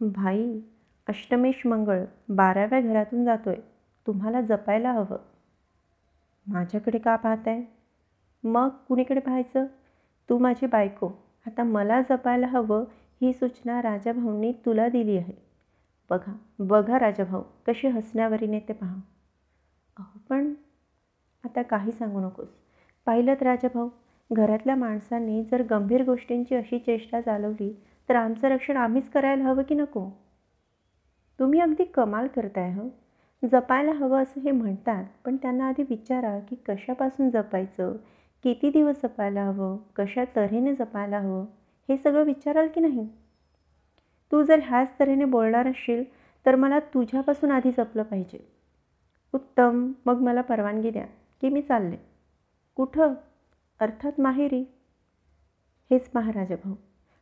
भाई अष्टमेश मंगळ बाराव्या घरातून जातोय. तुम्हाला जपायला हवं. माझ्याकडे का पाहताय? मग कुणीकडे पाहायचं? तू माझी बायको. आता मला जपायला हवं ही सूचना राजाभाऊंनी तुला दिली आहे. बघा बघा राजाभाऊ कशी हसण्यावरीने ते पहा. अहो पण आता काही सांगू नकोस. पाहिलं राजाभाऊ घरातल्या माणसांनी जर गंभीर गोष्टींची अशी चेष्टा चालवली तर आमचं रक्षण आम्हीच करायला हवं की नको? तुम्ही अगदी कमाल करताय हो? जपायला हवं असं हे म्हणतात पण त्यांना आधी विचारा की कशापासून जपायचं? किती दिवस जपायला हवं? कशा तऱ्हेने जपायला हवं? हे सगळं विचाराल की नाही? तू जर ह्याच तऱ्हेने बोलणार असशील तर मला तुझ्यापासून आधी जपलं पाहिजे. उत्तम. मग मला परवानगी द्या की मी चालले. कुठं? अर्थात माहेरी. हेच महाराजा भाऊ.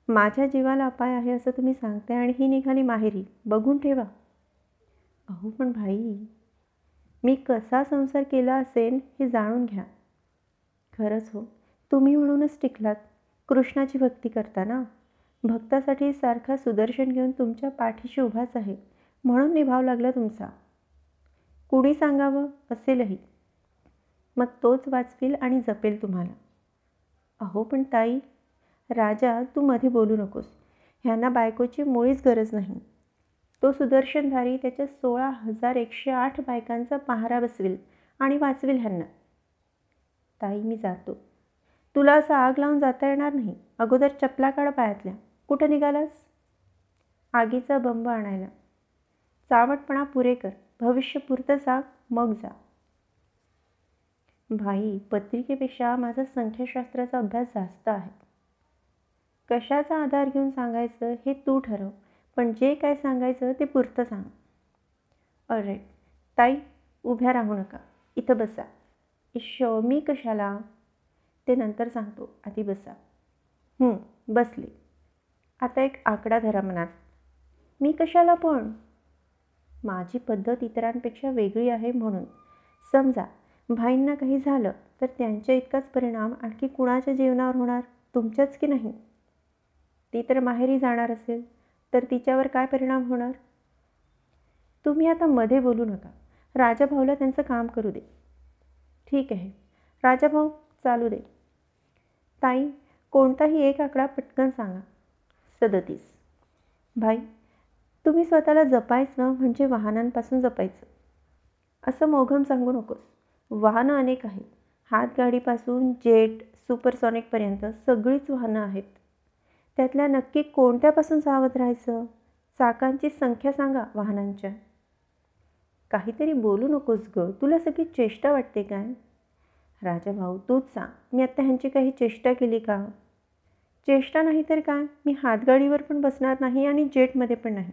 माझ्या जीवाला अपाय आहे असं तुम्ही सांगताय आणि ही निघाली माहेरी. बघून ठेवा. अहो पण भाई मी कसा संसार केला असेल हे जाणून घ्या. खरंच हो तुम्ही म्हणूनच टिकलात. कृष्णाची भक्ती करता ना भक्तासाठी सारखा सुदर्शन घेऊन तुमच्या पाठीशी उभाच आहे. म्हणून निभाव लागला तुमचा. कुणी सांगावं? असेलही. मग तोच वाचवील आणि जपेल तुम्हाला. अहो पण ताई राजा तू मध्ये बोलू नकोस. ह्यांना बायकोची मुळीच गरज नाही. तो सुदर्शनधारी त्याच्या सोळा हजार एकशे आठ बायकांचा पहारा बसवेल आणि वाचवेल ह्यांना. ताई मी जातो. तुला असं आग लावून जाता येणार नाही. अगोदर चपला काढ पायातल्या. कुठं निघालास? आगीचा बंब आणायला. चावटपणा पुरे कर. भविष्य पुरतं साग मग जा. भाई पत्रिकेपेक्षा माझा संख्याशास्त्राचा अभ्यास जास्त आहे. कशाचा आधार घेऊन सांगायचं हे तू ठरव पण जे काय सांगायचं ते पुरतं सांग. ऑलराईट ताई उभ्या राहू नका. इथं बसा. इश्यो मी कशाला? ते नंतर सांगतो. आधी बसा. बसले. आता एक आकडा धरा मनात. मी कशाला पण? माझी पद्धत इतरांपेक्षा वेगळी आहे म्हणून. समजा भाईंना काही झालं तर त्यांच्या इतकाच परिणाम आणखी कुणाच्या जीवनावर होणार? तुमच्याच की नाही? ती तर माहेरी जाणार असेल तर तिच्यावर काय परिणाम होणार? तुम्ही आता मध्ये बोलू नका. राजाभाऊला त्यांचं काम करू दे. ठीक आहे. राजाभाऊ चालू दे. ताई कोणताही एक आकडा पटकन सांगा. सदतीस. भाई तुम्ही स्वतःला जपायचं म्हणजे वाहनांपासून जपायचं. असं मोघम सांगू नकोस. वाहनं अनेक आहेत. हातगाडीपासून जेट सुपरसॉनिकपर्यंत सगळीच वाहनं आहेत. त्यातल्या नक्की कोणत्यापासून सावध राहायचं? चाकांची संख्या सांगा वाहनांच्या. काहीतरी बोलू नकोस ग. तुला सगळी चेष्टा वाटते काय? राजा भाऊ तूच सांग. मी आत्ता ह्यांची काही चेष्टा केली का? चेष्टा नाही तर काय? मी हातगाडीवर पण बसणार नाही आणि जेटमध्ये पण नाही.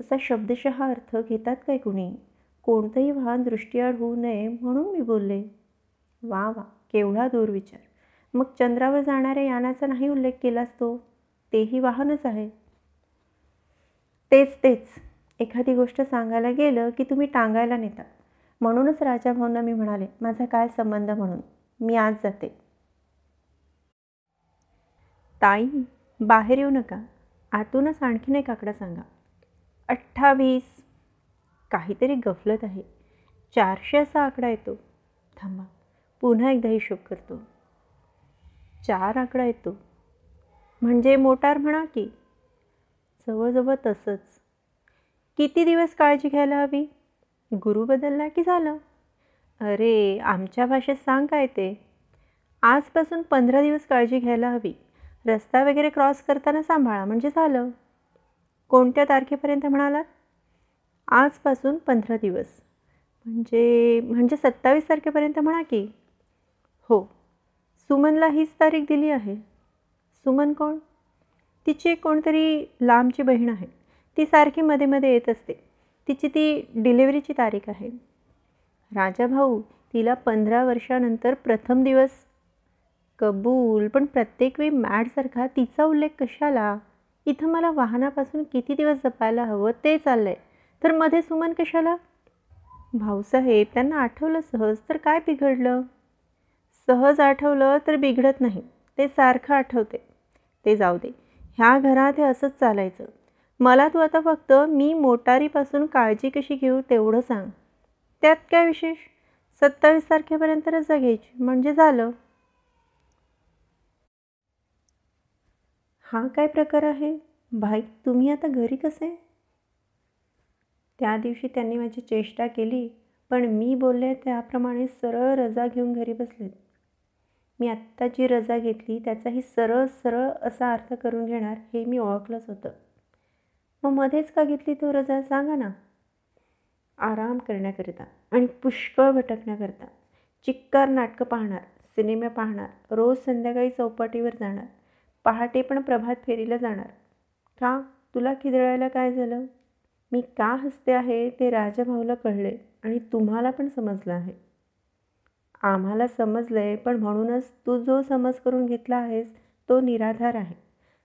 असा शब्दशः अर्थ घेतात काय कुणी? कोणतंही वाहन दृष्टीआड होऊ नये म्हणून मी बोलले. वा वा केवढा दूरविचार. मग चंद्रावर जाणाऱ्या यानाचा नाही उल्लेख केलास तो? तेही वाहनच आहे. तेच तेच. एखादी गोष्ट सांगायला गेलं की तुम्ही टांगायला नेता. म्हणूनच राजाभाऊंना मी म्हणाले माझा काय संबंध म्हणून? मी आज जाते. ताई बाहेर येऊ नका. आतूनच आणखीन एक आकडा सांगा. अठ्ठावीस. काहीतरी गफलत आहे. चारशे असा आकडा येतो. थांबा. पुन्हा एकदा हिशोब करतो. चार आकडा येतो. म्हणजे मोटार म्हणा की? जवळजवळ तसंच. किती दिवस काळजी घ्यायला हवी? गुरु बदलला की झालं? अरे आमच्या भाषेत सांग काय ते? आजपासून पंधरा दिवस काळजी घ्यायला हवी. रस्ता वगैरे क्रॉस करताना सांभाळा म्हणजे झालं. कोणत्या तारखेपर्यंत म्हणालात? आजपासून पंधरा दिवस. म्हणजे म्हणजे सत्तावीस तारखेपर्यंत म्हणा की? हो. सुमनला हीच तारीख दिली आहे. सुमन कोण? तिची एक कोणतरी लांबची बहीण आहे. ती सारखी मध्ये मध्ये येत असते. तिची ती डिलिव्हरीची तारीख आहे. राजा भाऊ तिला पंधरा वर्षानंतर प्रथम दिवस कबूल पण प्रत्येक वेळी मॅडसारखा तिचा उल्लेख कशाला? इथं मला वाहनापासून किती दिवस जपायला हवं ते चाललं आहे तर मध्ये सुमन कशाला? भाऊसाहेब त्यांना आठवलं सहज तर काय बिघडलं? सहज आठवलं तर बिघडत नाही. ते सारखं आठवते. ते जाऊ दे. ह्या घरात हे असंच चालायचं. मला तू आता फक्त मी मोटारीपासून काळजी कशी घेऊ तेवढं सांग. त्यात काय विशेष? सत्तावीस तारखेपर्यंत रजा घ्यायची. म्हणजे झालं. हा काय प्रकार आहे? भाई तुम्ही आता घरी कसे? त्या दिवशी त्यांनी माझी चेष्टा केली पण मी बोलले त्याप्रमाणे सरळ रजा घेऊन घरी बसले मी आत्ता जी रजा घेतली त्याचाही सरळ सरळ असा अर्थ करून घेणार हे मी ओळखलंच होतं. मग मध्येच का घेतली तो रजा सांगा ना. आराम करण्याकरिता आणि पुष्कळ भटकण्याकरिता. चिक्कार नाटकं पाहणार सिनेमा पाहणार रोज संध्याकाळी चौपाटीवर जाणार पहाटे पण प्रभात फेरीला जाणार. का? तुला खिदळायला काय झालं? मी का हसते आहे ते राजाभाऊला कळले आणि तुम्हाला पण समजलं आहे. आम्हाला समजलं आहे पण म्हणूनच तू जो समज करून घेतला आहेस तो निराधार आहे.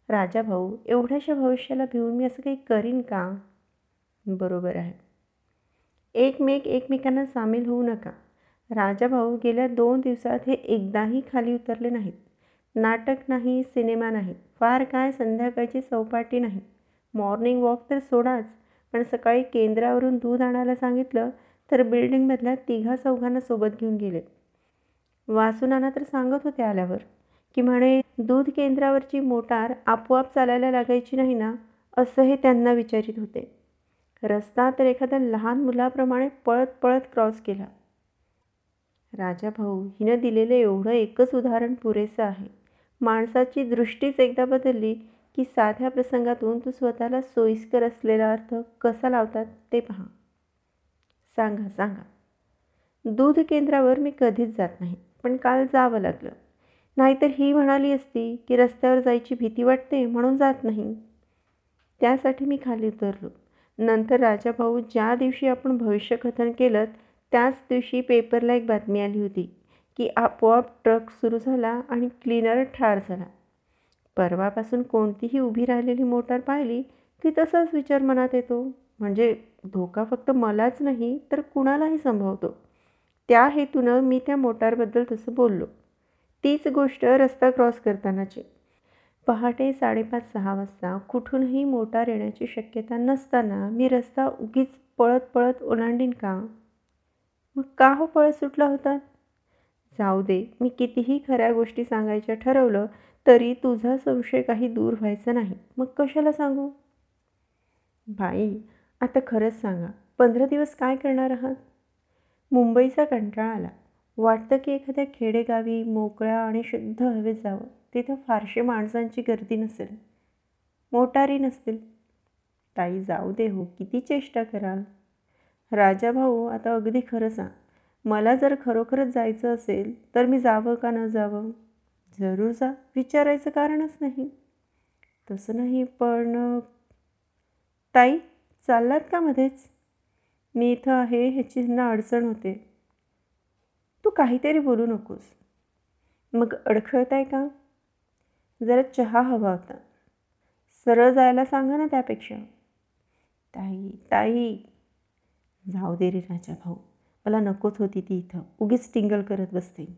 राजा भाऊ एवढ्याशा भविष्याला भिवून मी असं काही करीन का? बरोबर आहे. एकमेक एकमेकांना सामील होऊ नका. राजा भाऊ गेल्या दोन दिवसात हे एकदाही खाली उतरले नाहीत. नाटक नाही सिनेमा नाही फार काय संध्याकाळची चौपाटी नाही. मॉर्निंग वॉक तर सोडाच पण सकाळी केंद्रावरून दूध आणायला सांगितलं तर बिल्डिंगमधल्या तिघा चौघांना सोबत घेऊन गेले वासुनाना तर सांगत होते आल्यावर की म्हणे दूध केंद्रावरची मोटार आपोआप चालायला लागायची नाही ना असं हे त्यांना विचारित होते. रस्ता तर एखाद्या लहान मुलाप्रमाणे पळत पळत क्रॉस केला. राजा भाऊ हिनं दिलेलं एवढं एकच उदाहरण पुरेसं आहे. माणसाची दृष्टीच एकदा बदलली की साध्या प्रसंगातून तू स्वतःला सोयीस्कर असलेला अर्थ कसा लावतात ते पहा. सांगा सांगा. दूध केंद्रावर मी कधीच जात नाही. पण काल जावं लागलं. नाहीतर ही म्हणाली असती की रस्त्यावर जायची भीती वाटते म्हणून जात नाही. त्यासाठी मी खाली उतरलो. नंतर राजाभाऊ ज्या दिवशी आपण भविष्यकथन केलं त्याच दिवशी पेपरला एक बातमी आली होती की आपोआप ट्रक सुरू झाला आणि क्लीनर ठार झाला. परवापासून कोणतीही उभी राहिलेली मोटार पाहिली की तसाच विचार मनात येतो. म्हणजे धोका फक्त मलाच नाही तर कुणालाही संभवतो. त्या हेतूनं मी त्या मोटारबद्दल तसं बोललो. तीच गोष्ट रस्ता क्रॉस करतानाची. पहाटे साडेपाच सहा वाजता कुठूनही मोटार येण्याची शक्यता नसताना मी रस्ता उगीच पळत पळत ओलांडीन का? मग का हो पळत सुटला होता? जाऊ दे मी कितीही खऱ्या गोष्टी सांगायच्या ठरवलं तरी तुझा संशय काही दूर व्हायचा नाही. मग कशाला सांगू? बाई आता खरंच सांगा. पंधरा दिवस काय करणार आहात? मुंबईचा कंटाळा आला. वाटतं की एखाद्या खेडेगावी मोकळ्या आणि शुद्ध हवेत जावं. तिथं फारशी माणसांची गर्दी नसेल. मोटारी नसतील. ताई जाऊ दे हो. किती चेष्टा कराल? राजा भाऊ आता अगदी खरं सांग. मला जर खरोखरच जायचं असेल तर मी जावं का न जावं? जरूर जा. विचारायचं कारणच नाही. तसं नाही पण ताई चाललात का मध्येच? मी इथं आहे ह्याची ना अडचण होते. तू काहीतरी बोलू नकोस. मग अडखळत आहे का? जरा चहा हवा होता. सरळ जायला सांगा ना त्यापेक्षा. ताई ताई. जाऊ दे रे राजा भाऊ. मला नकोच होती ती इथं. उगीच टिंगल करत बसते.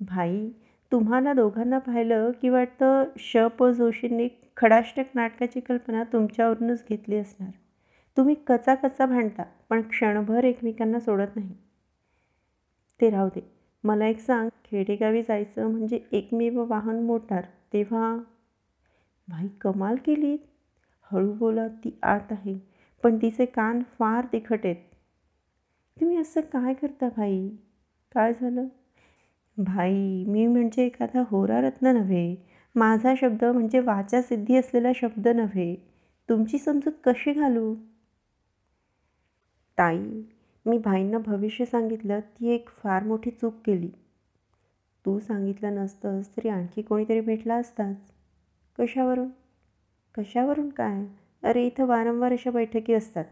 भाई तुम्हाला दोघांना पाहिलं की वाटतं श. प. जोशींनी खडाष्टक नाटकाची कल्पना तुमच्यावरूनच घेतली असणार. तुम्ही कचा कचा भांडता पण क्षणभर एकमेकांना सोडत नाही. ते राहू दे. मला एक सांग खेडेगावी जायचं म्हणजे एकमेव वाहन मोटार तेव्हा? भाई कमाल केली हळू बोला ती आत आहे पण तिचे कान फार तिखट आहेत. तुम्ही असं काय करता भाई? काय झालं? भाई मी म्हणजे एखादा होरारत्न नव्हे. माझा शब्द म्हणजे वाचासिद्धी असलेला शब्द नव्हे. तुमची समजूत कशी घालू? ताई मी भाईंना भविष्य सांगितलं ती एक फार मोठी चूक केली. तू सांगितलं नसतंस तरी आणखी कोणीतरी भेटला असताच. कशावरून? कशावरून काय? अरे इथं वारंवार अशा बैठकी असतात.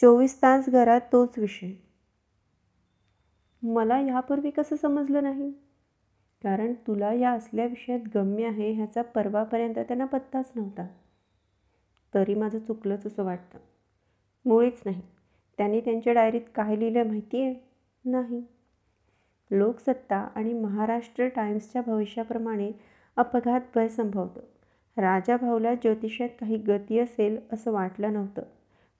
चोवीस तास घरात तोच विषय. मला ह्यापूर्वी कसं समजलं नाही? कारण तुला या असल्या विषयात गम्य आहे ह्याचा परवापर्यंत त्यांना पत्ताच नव्हता. तरी माझं चुकलंच असं वाटतं. मुळीच नाही. त्यांनी त्यांच्या डायरीत काय लिहिलं माहिती आहे? नाही. लोकसत्ता आणि महाराष्ट्र टाइम्सच्या भविष्याप्रमाणे अपघात भय संभवतं. राजा भाऊला ज्योतिषात काही गती असेल असं वाटलं नव्हतं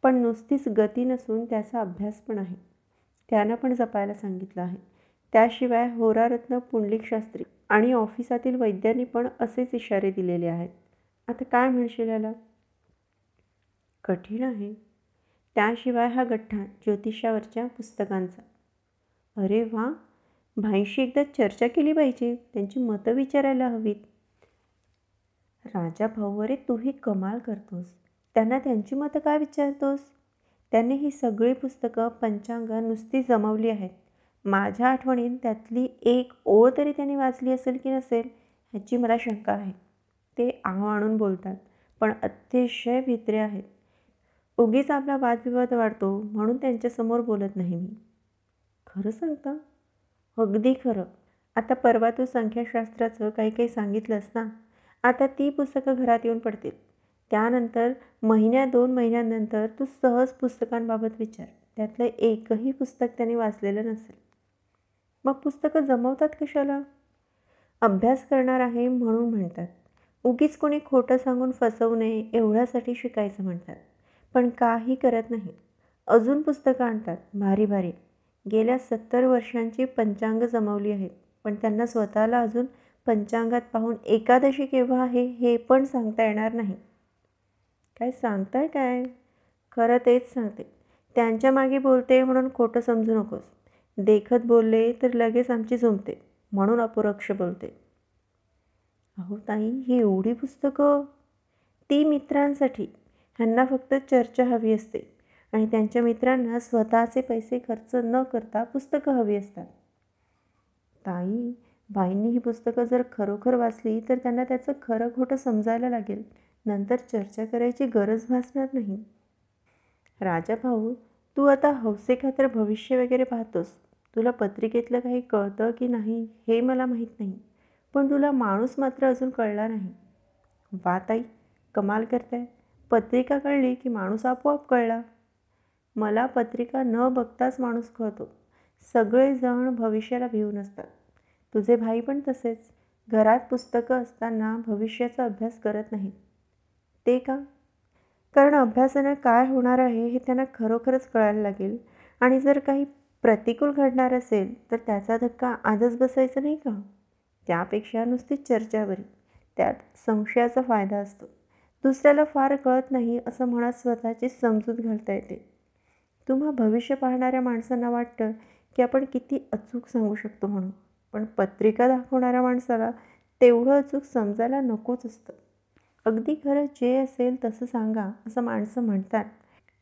पण नुसतीच गती नसून त्याचा अभ्यास पण आहे. त्यानं पण जपायला सांगितलं आहे. त्याशिवाय होरारत्न पुंडलिक शास्त्री आणि ऑफिसातील वैद्यांनी पण असेच इशारे दिलेले आहेत. आता काय म्हणशील याला? कठीण आहे. त्याशिवाय हा गठ्ठा ज्योतिषावरच्या पुस्तकांचा. अरे वा! भाईशी एकदा चर्चा केली पाहिजे त्यांची मतं विचारायला हवीत. राजा भाऊ अरे तूही कमाल करतोस. त्यांना त्यांची मतं काय विचारतोस? त्यांनी ही सगळी पुस्तकं पंचांग नुसती जमवली आहेत. माझ्या आठवणीत त्यातली एक ओळ तरी त्यांनी वाचली असेल की नसेल ह्याची मला शंका आहे. ते आव आणून बोलतात पण अतिशय भित्रे आहेत. उगीच आपला वादविवाद वाढतो म्हणून त्यांच्यासमोर बोलत नाही मी. खरं सांगता? अगदी खरं. आता परवा तू संख्याशास्त्राचं काही काही सांगितलंस ना? आता ती पुस्तकं घरात येऊन पडतील. त्यानंतर महिन्या दोन महिन्यानंतर तू सहज पुस्तकांबाबत विचार. त्यातलं एकही पुस्तक त्याने वाचलेलं नसेल. मग पुस्तकं जमवतात कशाला? अभ्यास करणार आहे म्हणून म्हणतात. उगीच कोणी खोटं सांगून फसवू नये एवढ्यासाठी शिकायचं म्हणतात. पण काही करत नाही अजून पुस्तकं आणतात. भारी भारी. गेल्या सत्तर वर्षांची पंचांग जमवली आहेत. पण त्यांना स्वतःला अजून पंचांगात पाहून एकादशी केव्हा आहे हे पण सांगता येणार नाही. काय सांगताय काय? खरं तेच सांगते. त्यांच्या मागे बोलते म्हणून खोटं समजू नकोस. देखत बोलले तर लगेच आमची झुमते म्हणून अपरोक्ष बोलते. अहो ताई ही एवढी पुस्तकं? ती मित्रांसाठी. ह्यांना फक्त चर्चा हवी असते. आणि त्यांच्या मित्रांना स्वतःचे पैसे खर्च न करता पुस्तकं हवी असतात. ताई बाईंनी ही पुस्तकं जर खरोखर वाचली तर त्यांना त्याचं खरं खोटं समजायला लागेल. नंतर चर्चा करायची गरज भासणार नाही. राजा भाऊ तू आता हौसेखातर भविष्य वगैरे पाहतोस. तुला पत्रिकेतलं काही कळतं की नाही हे मला माहीत नाही. पण तुला माणूस मात्र अजून कळला नाही. वा ताई कमाल करताय. पत्रिका कळली की माणूस आपोआप कळला. मला पत्रिका न बघताच माणूस कळतो. सगळेजण भविष्याला भिवून असतात तुझे भाई पण तसेच. घरात पुस्तकं असताना भविष्याचा अभ्यास करत नाहीत. ते का? कारण अभ्यासानं काय होणार आहे हे त्यांना खरोखरच कळायला लागेल. आणि जर काही प्रतिकूल घडणार असेल तर त्याचा धक्का आजच बसायचा नाही का? त्यापेक्षा नुसतीच चर्चावरी त्यात संशयाचा फायदा असतो. दुसऱ्याला फार कळत नाही असं म्हणत स्वतःची समजूत घालता येते. तुम्हा भविष्य पाहणाऱ्या माणसांना वाटतं की आपण किती अचूक सांगू शकतो म्हणून. पण पत्रिका दाखवणाऱ्या माणसाला तेवढं अचूक समजायला नकोच असतं. अगदी खरं जे असेल तसं सांगा असं माणसं म्हणतात.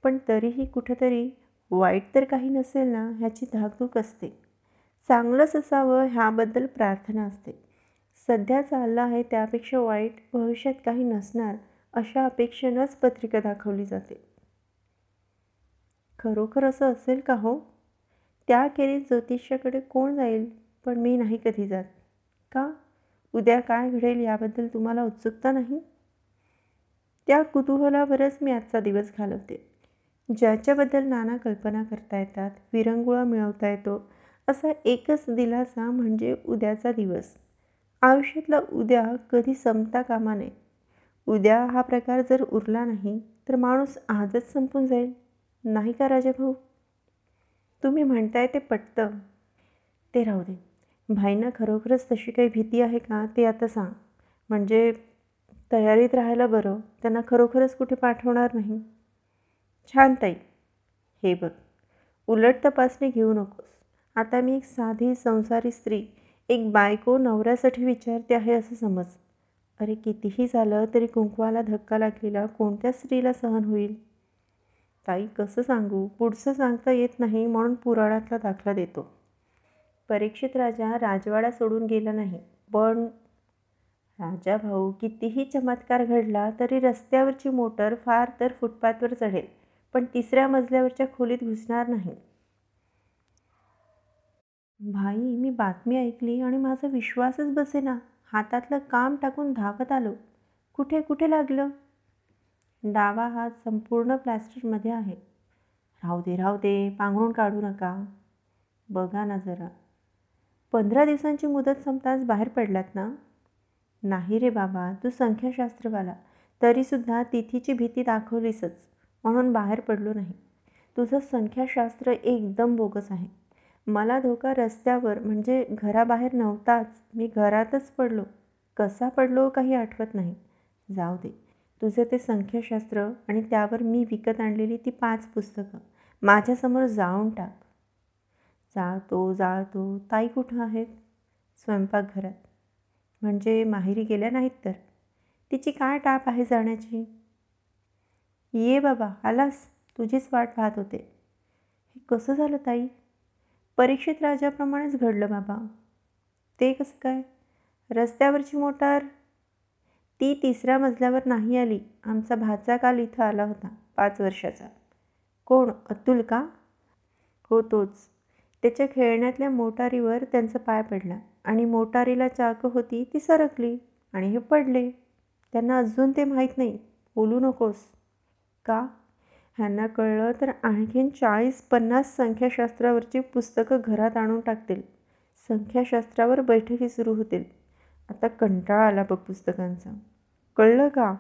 पण तरीही कुठंतरी वाईट तर काही नसेल ना ह्याची धाकधूक असते. चांगलंच असावं ह्याबद्दल प्रार्थना असते. सध्या चाललं आहे त्यापेक्षा वाईट भविष्यात काही नसणार. अशा अपेक्षेनंच पत्रिका दाखवली जाते. खरोखर असं असेल का हो? त्याखेरीज ज्योतिष्याकडे कोण जाईल पण मी नाही कधी जात. का? उद्या काय घडेल याबद्दल तुम्हाला उत्सुकता नाही? त्या कुतूहलावरच मी आजचा दिवस घालवते. ज्याच्याबद्दल नाना कल्पना करता येतात विरंगुळा मिळवता येतो असा एकच दिलासा म्हणजे उद्याचा दिवस. आयुष्यातला उद्या कधी संपता कामा नये. उद्या हा प्रकार जर उरला नाही तर माणूस आजच संपून जाईल. नाही का राजाभाऊ? तुम्ही म्हणताय ते पटतं. ते राहू दे. भाईंना खरोखरच तशी काही भीती आहे का ते आता सांग. म्हणजे तयारीत राहायला बरं त्यांना खरोखरच कुठे पाठवणार नाही? छान ताई. हे बघ उलट तपासणी घेऊ नकोस. आता मी एक साधी संसारी स्त्री एक बायको नवऱ्यासाठी विचारते आहे असं समज. अरे कितीही झालं तरी कुंकवाला धक्का लागलेला कोणत्या स्त्रीला सहन होईल? ताई कसं सांगू? पुढचं सांगता येत नाही म्हणून पुराणातला दाखला देतो. परीक्षित राजा राजवाडा सोडून गेला नाही पण राजा भाऊ कितीही चमत्कार घडला तरी रस्त्यावरची मोटर फार तर फुटपाथवर चढेल पण तिसऱ्या मजल्यावरच्या खोलीत घुसणार नाही. भाई मी बातमी ऐकली आणि माझा विश्वासच बसेना. हातातलं काम टाकून धावत आलो. कुठे कुठे लागलं? डावा हात संपूर्ण प्लॅस्टरमध्ये आहे. राहू दे राहू दे पांघरून काढू नका. बघा ना जरा. पंधरा दिवसांची मुदत संपताच बाहेर पडलात ना? नाही रे बाबा तू संख्याशास्त्रवाला. तरीसुद्धा तिथीची भीती दाखवलीसच. म्हणून बाहेर पडलो नाही. तुझं संख्याशास्त्र एकदम बोगस आहे. मला धोका रस्त्यावर म्हणजे घराबाहेर नव्हताच. मी घरातच पडलो. कसा पडलो काही आठवत नाही. जाऊ दे. तुझे ते संख्याशास्त्र आणि त्यावर मी विकत आणलेली ती पाच पुस्तकं. माझ्यासमोर जाळून टाक. जाळतो जाळतो. ताई कुठं आहेत? स्वयंपाकघरात. म्हणजे माहेरी गेल्या नाहीत तर? तिची काय टाप आहे जाण्याची? ये बाबा आलास. तुझीच वाट पाहत होते. हे कसं झालं ताई? परीक्षित राजाप्रमाणेच घडलं बाबा. ते कसं काय? रस्त्यावरची मोटार? ती तिसऱ्या मजल्यावर नाही आली. आमचा भाचा काल इथं आला होता पाच वर्षाचा. कोण? अतुल का? हो तोच. त्याच्या खेळण्यातल्या मोटारीवर त्यांचा पाय पडला आणि मोटारीला चाक होती ती सरकली आणि हे पडले. त्यांना अजून ते माहीत नाही. बोलू नकोस. का? ह्यांना कळलं तर आणखीन चाळीस पन्नास संख्याशास्त्रावरची पुस्तकं घरात आणून टाकतील. संख्याशास्त्रावर बैठकी सुरू होतील. आता कंटाळा आला बघ पुस्तकांचा. कळलं का?